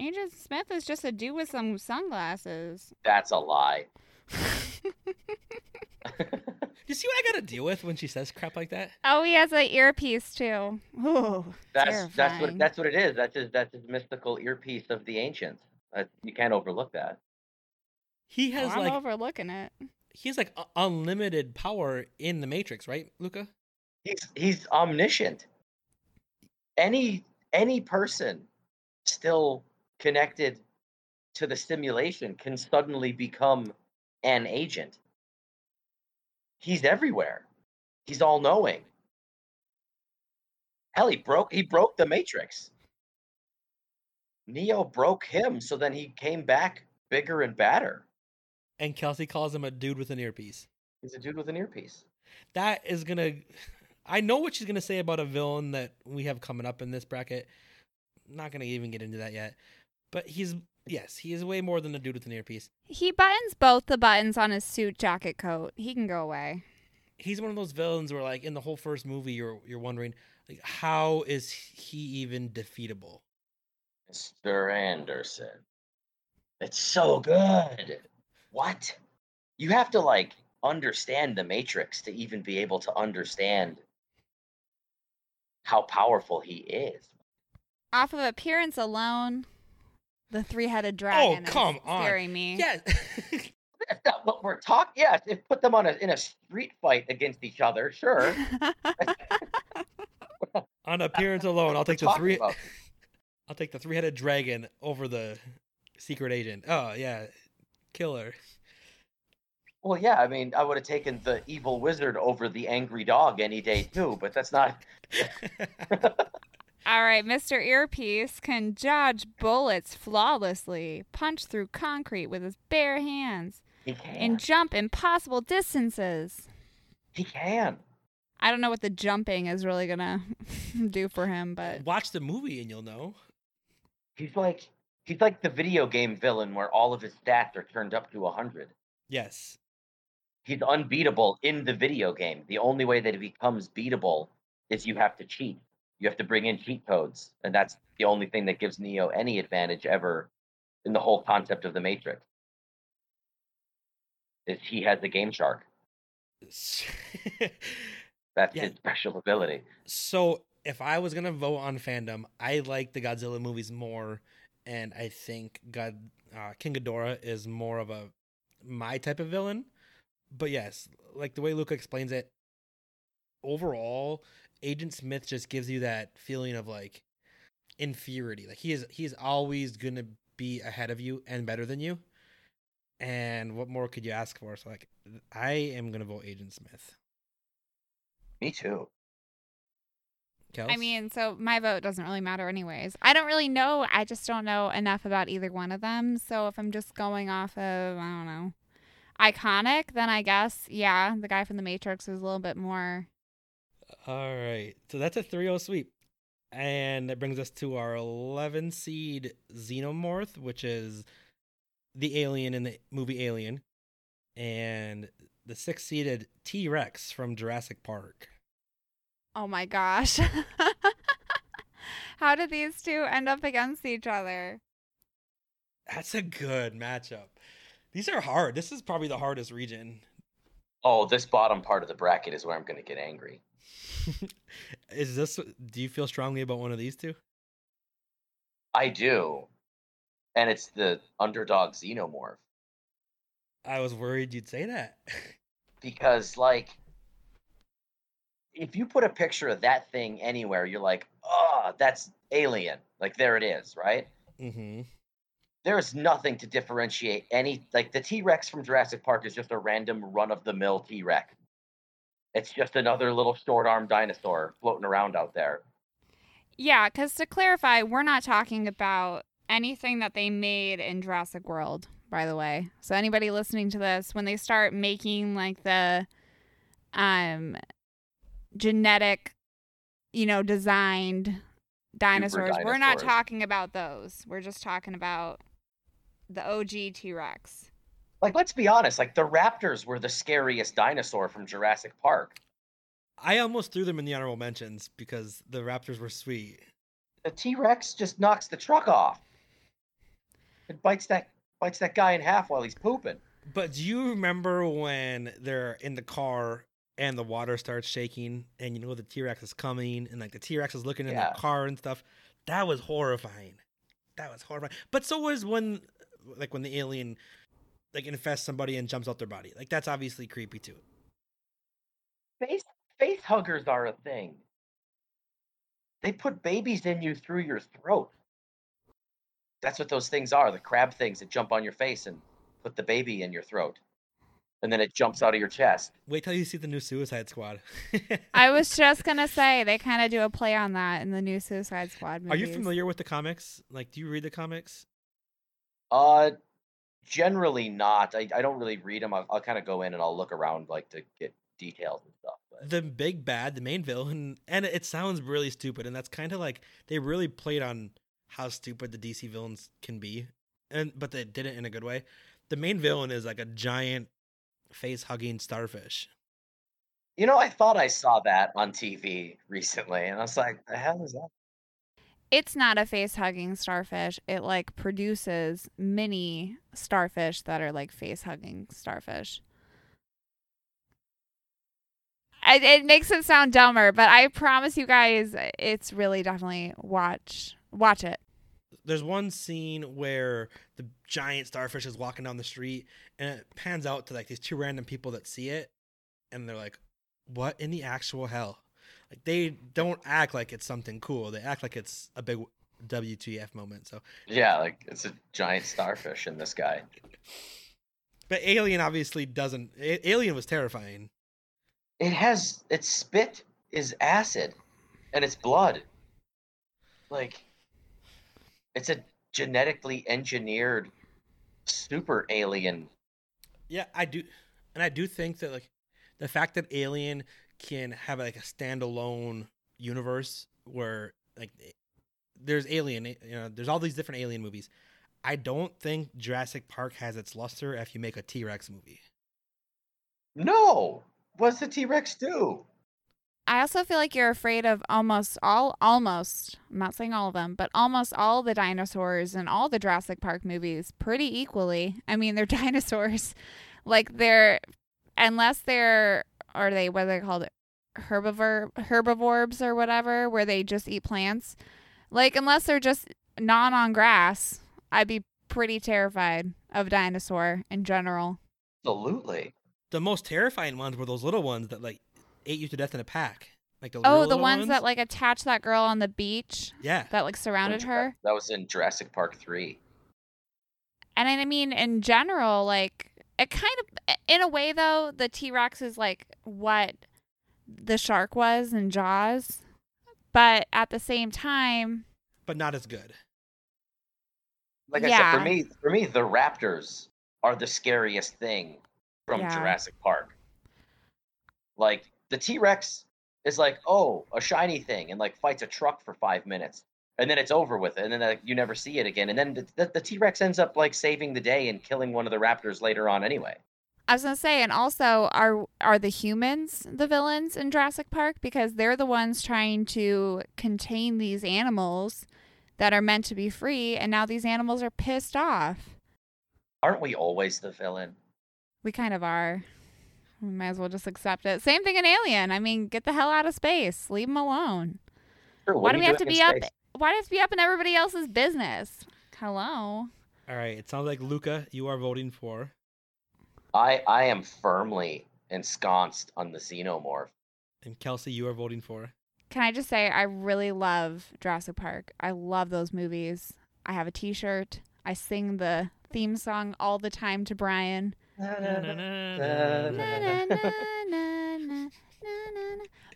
Agent Smith is just a dude with some sunglasses. That's a lie. You see what I got to deal with when she says crap like that? oh, he has an earpiece too. Ooh, That's that's what that's what it is. That's his that's his mystical earpiece of the ancients. Uh, you can't overlook that. He Oh, has I'm like overlooking it. He has like unlimited power in the Matrix, right, Luca? He's he's omniscient. Any any person still connected to the simulation can suddenly become an agent. He's everywhere. He's all knowing. Hell, he broke he broke the matrix. Neo broke him, so then he came back bigger and badder. And Kelsey calls him a dude with an earpiece. He's a dude with an earpiece. that is gonna I know what she's gonna say about a villain that we have coming up in this bracket. Not gonna even get into that yet. But he's yes, he is way more than a dude with an earpiece. He buttons both the buttons on his suit jacket coat. He can go away. He's one of those villains where like in the whole first movie you're you're wondering like how is he even defeatable? Mr. Anderson. It's so good. What? You have to like understand the Matrix to even be able to understand how powerful he is. Off of appearance alone, the three-headed oh, dragon Oh, come is on. scaring me. Yeah. That's not what we're talking. Yes, if put them on a in a street fight against each other, sure. On appearance alone, I'll take the three about. I'll take the three-headed dragon over the secret agent. Oh, yeah. Killer. Well, yeah, I mean, I would have taken the evil wizard over the angry dog any day too, but that's not. All right, Mr. Earpiece can dodge bullets flawlessly, punch through concrete with his bare hands, He can. and jump impossible distances. he can. I don't know what the jumping is really gonna do for him, but Watch the movie and you'll know. He's like he's like the video game villain where all of his stats are turned up to hundred. Yes. He's unbeatable in the video game. The only way that he becomes beatable is you have to cheat. You have to bring in cheat codes, and that's the only thing that gives Neo any advantage ever in the whole concept of the Matrix. Is he has the Game Shark. That's Yeah. his special ability. so if I was gonna vote on fandom, I like the Godzilla movies more, and I think God uh, King Ghidorah is more of a my type of villain. but yes, like the way Luca explains it, overall, Agent Smith just gives you that feeling of like inferiority. Like he is he's always gonna be ahead of you and better than you. And what more could you ask for? So like I am gonna vote Agent Smith. Me too. I mean, so my vote doesn't really matter anyways. I don't really know. I just don't know enough about either one of them. So if I'm just going off of, I don't know, iconic, then I guess, yeah, the guy from The Matrix is a little bit more. All right. So that's a 3 0 sweep. And that brings us to our 11 seed Xenomorph, which is the alien in the movie Alien, and the six seeded T Rex from Jurassic Park. Oh my gosh. How did these two end up against each other? That's a good matchup. These are hard. This is probably the hardest region. Oh, this bottom part of the bracket is where I'm going to get angry. is this, do you feel strongly about one of these two? I do. And it's the underdog xenomorph. I was worried you'd say that. Because, like, if you put a picture of that thing anywhere, you're like, oh, that's alien. Like, there it is, right? mm-hmm. There's nothing to differentiate any. Like, the T Rex from Jurassic Park is just a random run of the mill T Rex. It's just another little short arm dinosaur floating around out there. Yeah, because to clarify, we're not talking about anything that they made in Jurassic World, by the way. So anybody listening to this, when they start making like the um genetic, you know, designed dinosaurs, we're not talking about those. We're just talking about the OG T Rex. Like, let's be honest, like, the raptors were the scariest dinosaur from Jurassic Park. I almost threw them in the honorable mentions because the Raptors were sweet. The T Rex just knocks the truck off. It bites that bites that guy in half while he's pooping. But do you remember when they're in the car and the water starts shaking and you know the T Rex is coming and like the T Rex is looking in Yeah. the car and stuff? That was horrifying. That was horrifying. But so was when like when the alien like infests somebody and jumps out their body. Like that's obviously creepy too. Face face huggers are a thing. They put babies in you through your throat. That's what those things are, the crab things that jump on your face and put the baby in your throat. And then it jumps out of your chest. Wait till you see the new Suicide Squad. I was just gonna say they kind of do a play on that in the new Suicide Squad Are you familiar with the comics? Like do you read the comics? Uh generally not. I, I don't really read them. I'll, I'll kind of go in and I'll look around like to get details and stuff. But the big bad, the main villain, and it sounds really stupid, and that's kind of like they really played on how stupid the DC villains can be, and but they did it in a good way. The main villain is like a giant face hugging starfish. you know, I thought I saw that on TV recently, and I was like, the hell is that? it's not a face hugging starfish. It like produces mini starfish that are like face hugging starfish. I, it makes it sound dumber, but I promise you guys, it's really definitely watch watch it. There's one scene where the giant starfish is walking down the street, and it pans out to like these two random people that see it, and they're like, "What in the actual hell?" Like they don't act like it's something cool. They act like it's a big WTF moment. So Yeah, like it's a giant starfish in this guy. But Alien obviously doesn't. A- Alien was terrifying. It has its spit is acid, and it's blood. Like, it's a genetically engineered super alien. Yeah, I do, and I do think that like the fact that Alien can have like a standalone universe where like eh, there's Alien, eh, you know, there's all these different Alien movies. I don't think Jurassic Park has its luster if you make a T Rex movie. No, what's the T Rex do? I also feel like you're afraid of almost all, almost, I'm not saying all of them, but almost all the dinosaurs in all the Jurassic Park movies pretty equally. I mean, they're dinosaurs. Like, they're, unless they're, are they, what are they called? Herbivore, herbivores or whatever, where they just eat plants. Like, unless they're just non on grass, I'd be pretty terrified of dinosaur in general. Absolutely. the most terrifying ones were those little ones that like ate you to death in a pack. Like the Oh, real the little ones, that like attached that girl on the beach yeah. that like surrounded her. That was in Jurassic Park 3. And I mean, in general, like it kind of, in a way, though, the T Rex is like what the shark was in Jaws, but at the same time, but not as good. Like I said, for me, for me, the raptors are the scariest thing from Yeah. Jurassic Park. Like the T Rex is like, oh, a shiny thing, and like fights a truck for five minutes, and then it's over with, and then like, you never see it again, and then the, the, the T Rex ends up like saving the day and killing one of the raptors later on anyway. I was gonna say, and also, are are the humans the villains in Jurassic Park because they're the ones trying to contain these animals that are meant to be free, and now these animals are pissed off. Aren't we always the villain? We kind of are. We might as well just accept it. Same thing in Alien. I mean, get the hell out of space. Leave them alone. Sure, Why do we have to be in up? space? Why do we have to be up in everybody else's business? Hello. All right. It sounds like Luca, you are voting for. I I am firmly ensconced on the xenomorph. And Kelsey, you are voting for. Can I just say I really love Jurassic Park. I love those movies. I have a T-shirt. I sing the theme song all the time to Brian.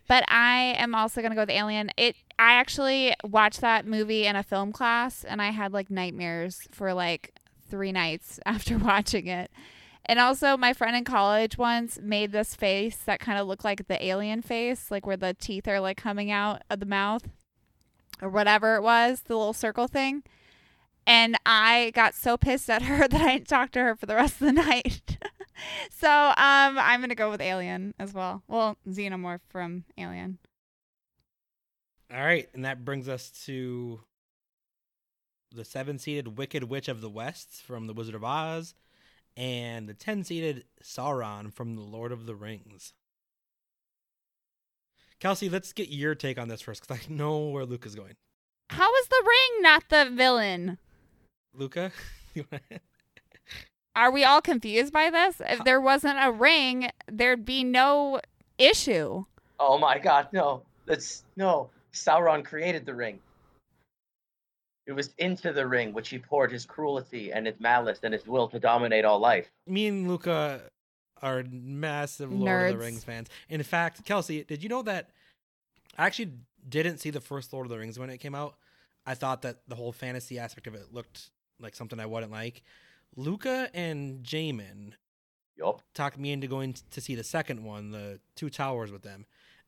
But I am also gonna go with Alien. It. I actually watched that movie in a film class, and I had like nightmares for like three nights after watching it. And also, my friend in college once made this face that kind of looked like the alien face, like where the teeth are like coming out of the mouth or whatever it was, the little circle thing. And I got so pissed at her that I didn't talk to her for the rest of the night. so um, I'm going to go with Alien as well. Well, Xenomorph from Alien. All right. And that brings us to the seven seeded Wicked Witch of the West from The Wizard of Oz and the 10 seeded Sauron from The Lord of the Rings. Kelsey, let's get your take on this first because I know where Luke is going. How is the ring not the villain? Luca? Are we all confused by this? If there wasn't a ring, there'd be no issue. Oh my god, no. That's no. Sauron created the ring. It was into the ring which he poured his cruelty and his malice and his will to dominate all life. Me and Luca are massive Lord of the Rings fans. In fact, Kelsey, did you know that I actually didn't see the first Lord of the Rings when it came out? I thought that the whole fantasy aspect of it looked like something I wouldn't like. Luca and Jamin Yup. talked me into going to see the second one, the Two Towers, with them,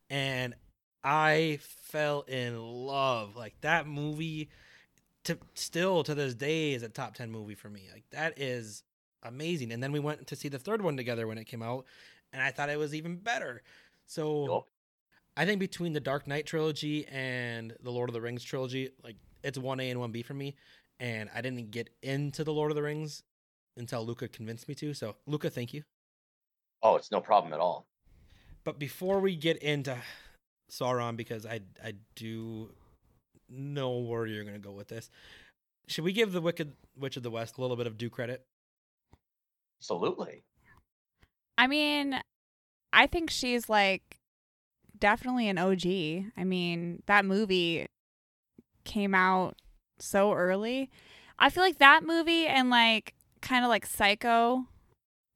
and I fell in love. Like that movie, to still to this day is a top ten movie for me. Like that is amazing. And then we went to see the third one together when it came out, and I thought it was even better. So Yup. I think between the Dark Knight trilogy and the Lord of the Rings trilogy, like it's one A and one B for me. And I didn't get into the Lord of the Rings until Luca convinced me to. So Luca, thank you. Oh, it's no problem at all. But before we get into Sauron, because I I do know where you're gonna go with this, should we give the Wicked Witch of the West a little bit of due credit? Absolutely. I mean, I think she's like definitely an OG. I mean, that movie came out so early. I feel like that movie and like kind of like Psycho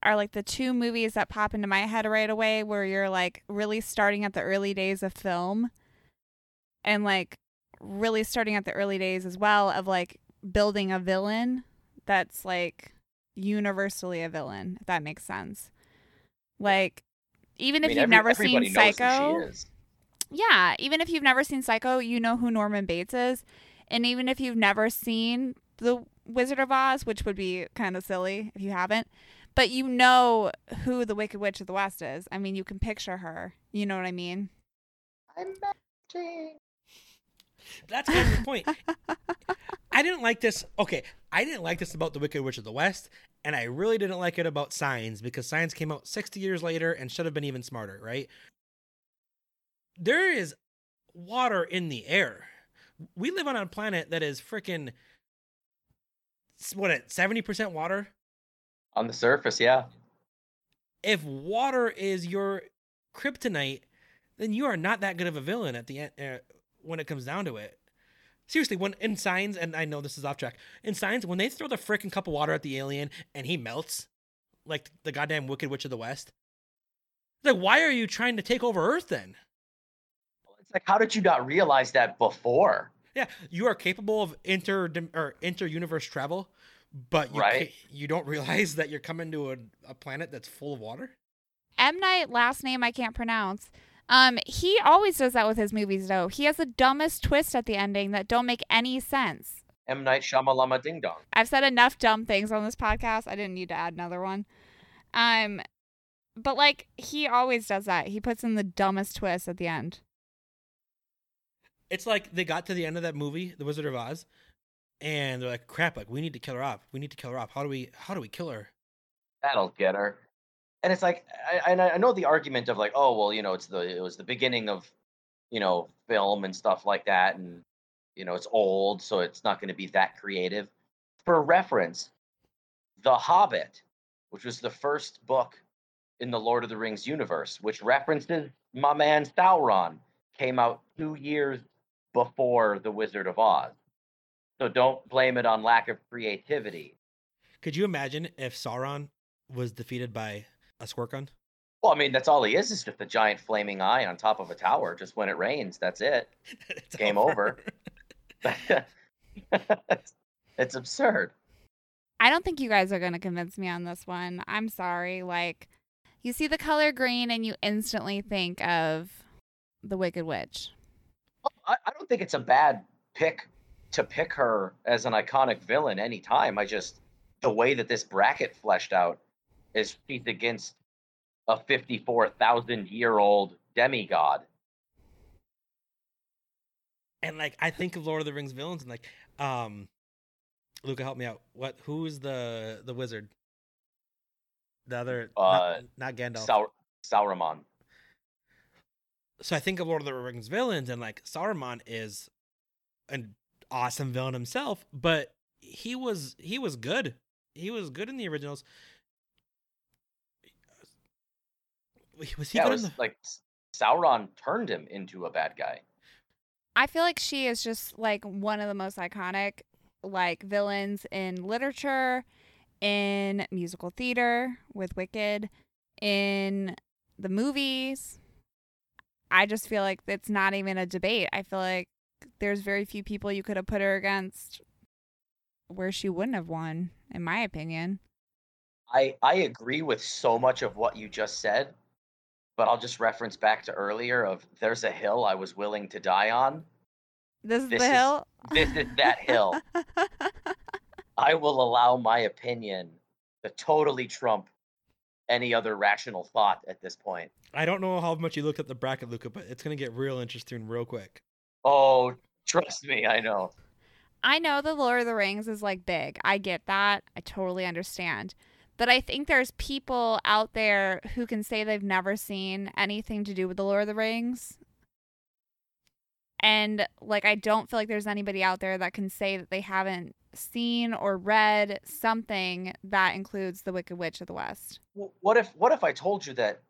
are like the two movies that pop into my head right away where you're like really starting at the early days of film and like really starting at the early days as well of like building a villain that's like universally a villain, if that makes sense. Like even I if mean, you've every- never seen everybody knows who Psycho, yeah, even if you've never seen Psycho, you know who Norman Bates is. And even if you've never seen The Wizard of Oz, which would be kind of silly if you haven't, but you know who the Wicked Witch of the West is. I mean, you can picture her. You know what I mean? I'm matching. That's kind of the point. I didn't like this. Okay, I didn't like this about the Wicked Witch of the West, and I really didn't like it about Signs because Signs came out 60 years later and should have been even smarter, right? There is water in the air. We live on a planet that is freaking what it 70% water. On the surface, yeah. if water is your kryptonite, then you are not that good of a villain at the end uh, when it comes down to it. Seriously, when in signs, and I know this is off track, in signs, when they throw the freaking cup of water at the alien and he melts, like the goddamn Wicked Witch of the West, like why are you trying to take over Earth then? It's like, how did you not realize that before? Yeah, you are capable of inter or inter universe travel, but you Right. ca- you don't realize that you're coming to a, a planet that's full of water. M Night last name I can't pronounce. Um, he always does that with his movies though. He has the dumbest twist at the ending that don't make any sense. M Night Shyamalama Ding Dong. I've said enough dumb things on this podcast. I didn't need to add another one. Um, but like he always does that. He puts in the dumbest twist at the end. It's like they got to the end of that movie, The Wizard of Oz, and they're like, "Crap! Like we need to kill her off. We need to kill her off. How do we? How do we kill her?" That'll get her. And it's like, I, and I I know the argument of like, oh well, you know, it's the it was the beginning of, you know, film and stuff like that, and you know, it's old, so it's not going to be that creative. For reference, The Hobbit, which was the first book in the Lord of the Rings universe, which references my man Sauron, came out two years before The Wizard of Oz. So don't blame it on lack of creativity. Could you imagine if Sauron was defeated by a squirt? Well, I mean, that's all he is, is just a giant flaming eye on top of a tower. Just when it rains, that's it. It's Game over. it's absurd. I don't think you guys are going to convince me on this one. I'm sorry. Like, you see the color green and you instantly think of the Wicked Witch. I, I don't think it's a bad pick to pick her as an iconic villain anytime. I just, the way that this bracket fleshed out is she's against a 54,000 year old demigod. and like I think of Lord of the Rings villains, and like, um, Luca, help me out. What? Who's the the wizard? The other, Uh, not, not Gandalf. Saur- Sauron. So I think of Lord of the Rings villains, and like Saruman is an awesome villain himself, but he was he was good. He was good in the originals. Was he Yeah, good was in the? like Sauron turned him into a bad guy. I feel like she is just like one of the most iconic like villains in literature, in musical theater with Wicked, in the movies. I just feel like it's not even a debate. I feel like there's very few people you could have put her against where she wouldn't have won, in my opinion. I I agree with so much of what you just said, but I'll just reference back to earlier of there's a hill I was willing to die on. This is This the is- hill. This is that hill. I will allow my opinion to totally trump any other rational thought at this point. I don't know how much you looked at the bracket, Luca, but it's gonna get real interesting real quick. Oh, trust me, I know. I know the Lord of the Rings is like big. I get that. I totally understand. But I think there's people out there who can say they've never seen anything to do with the Lord of the Rings. And like I don't feel like there's anybody out there that can say that they haven't seen or read something that includes the Wicked Witch of the West. What if what if I told you that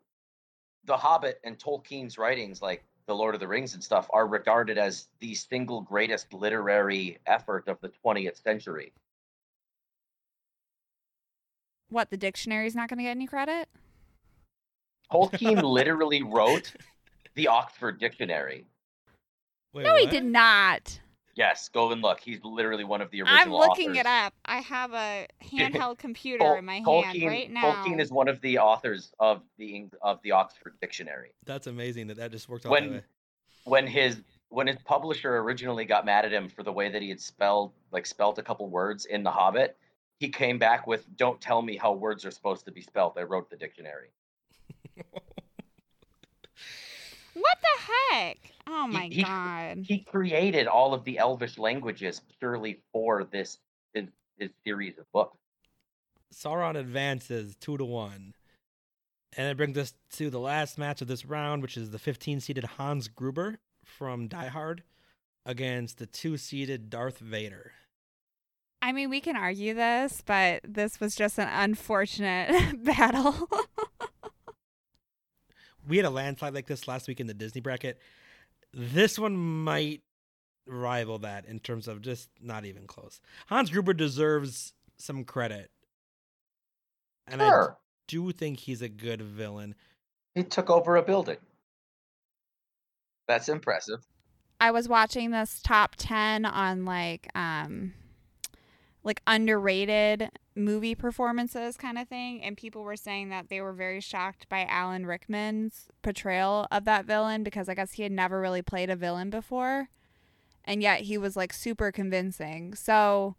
The Hobbit and Tolkien's writings, like The Lord of the Rings and stuff, are regarded as the single greatest literary effort of the 20th century? What, the dictionary's not going to get any credit? Tolkien literally wrote the Oxford Dictionary. Wait, no, he did not. Yes, go and look. He's literally one of the original I'm looking authors. it up. I have a handheld computer Tol- in my hand right now. Tolkien is one of the authors of the of the Oxford Dictionary. That's amazing that that just worked out When- that way. When his when his publisher originally got mad at him for the way that he had spelled like spelt a couple words in The Hobbit, he came back with "Don't tell me how words are supposed to be spelt. I wrote the dictionary." What the heck? Oh He- my he- god. He created all of the Elvish languages purely for this his, his series of books. Sauron advances two to one. And it brings us to the last match of this round, which is the 15 seeded Hans Gruber from Die Hard against the two seeded Darth Vader. I mean, we can argue this, but this was just an unfortunate battle. We had a landslide like this last week in the Disney bracket. This one might rival that in terms of just not even close. Hans Gruber deserves some credit. And Sure. I do think he's a good villain. He took over a building. That's impressive. I was watching this top 10 on like um like underrated movie performances kind of thing and people were saying that they were very shocked by Alan Rickman's portrayal of that villain because I guess he had never really played a villain before and yet he was like super convincing. So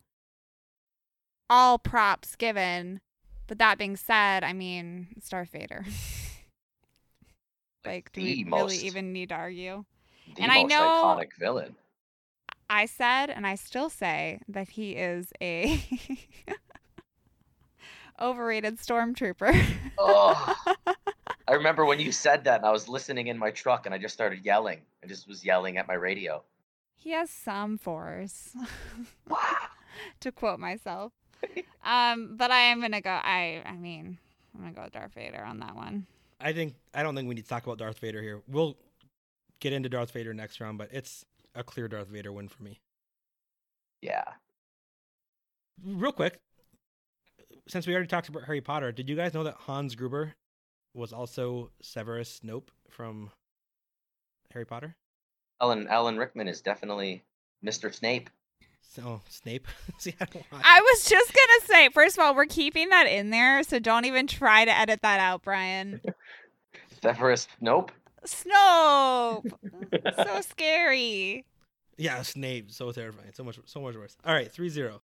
all props given. But that being said, I mean, Darth Vader. like do we the really even need to argue? the and I most know- iconic villain. I said, and I still say that he is a overrated stormtrooper. Oh, I remember when you said that, and I was listening in my truck, and I just started yelling. I just was yelling at my radio. he has some force, Wow. to quote myself. Um, but I am gonna go. I, I mean, I'm gonna go with Darth Vader on that one. I think I don't think we need to talk about Darth Vader here. We'll get into Darth Vader next round, but it's a clear Darth Vader win for me. Yeah. Real quick, since we already talked about Harry Potter, did you guys know that Hans Gruber was also Severus Snape from Harry Potter? Alan Alan Rickman is definitely Mr. Snape. So Snape. See, I. I was just gonna say, first of all, we're keeping that in there, so don't even try to edit that out, Brian. Severus Nope. Snope, so scary. Yeah, Snape. So terrifying. So much. So much worse. All right, 3-0.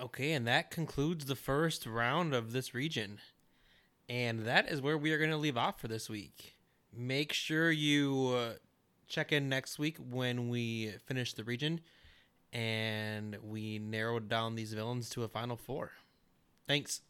Okay, and that concludes the first round of this region. And that is where we are going to leave off for this week. Make sure you uh, check in next week when we finish the region and we narrowed down these villains to a final four. Thanks.